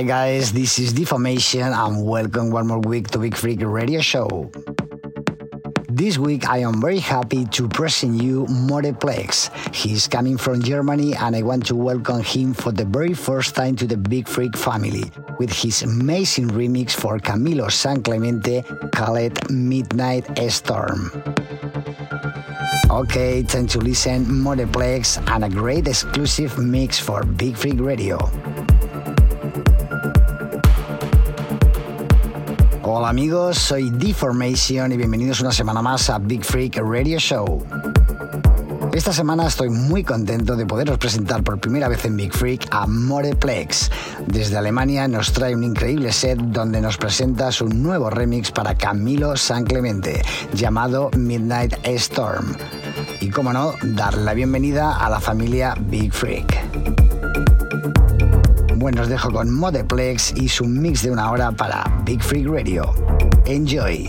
Hi guys, this is Deformation and welcome one more week to Big Freak Radio Show. This week I am very happy to present you Moreplex. He's coming from Germany and I want to welcome him for the very first time to the Big Freak family with his amazing remix for Camilo San Clemente called Midnight Storm. Okay, time to listen Moreplex and a great exclusive mix for Big Freak Radio. Hola amigos, soy Deformation y bienvenidos una semana más a Big Freak Radio Show. Esta semana estoy muy contento de poderos presentar por primera vez en Big Freak a Moreplex. Desde Alemania nos trae un increíble set donde nos presenta su nuevo remix para Camilo San Clemente, llamado Midnight Storm. Y como no, dar la bienvenida a la familia Big Freak. Bueno, os dejo con Modeplex y su mix de una hora para Big Freak Radio. Enjoy.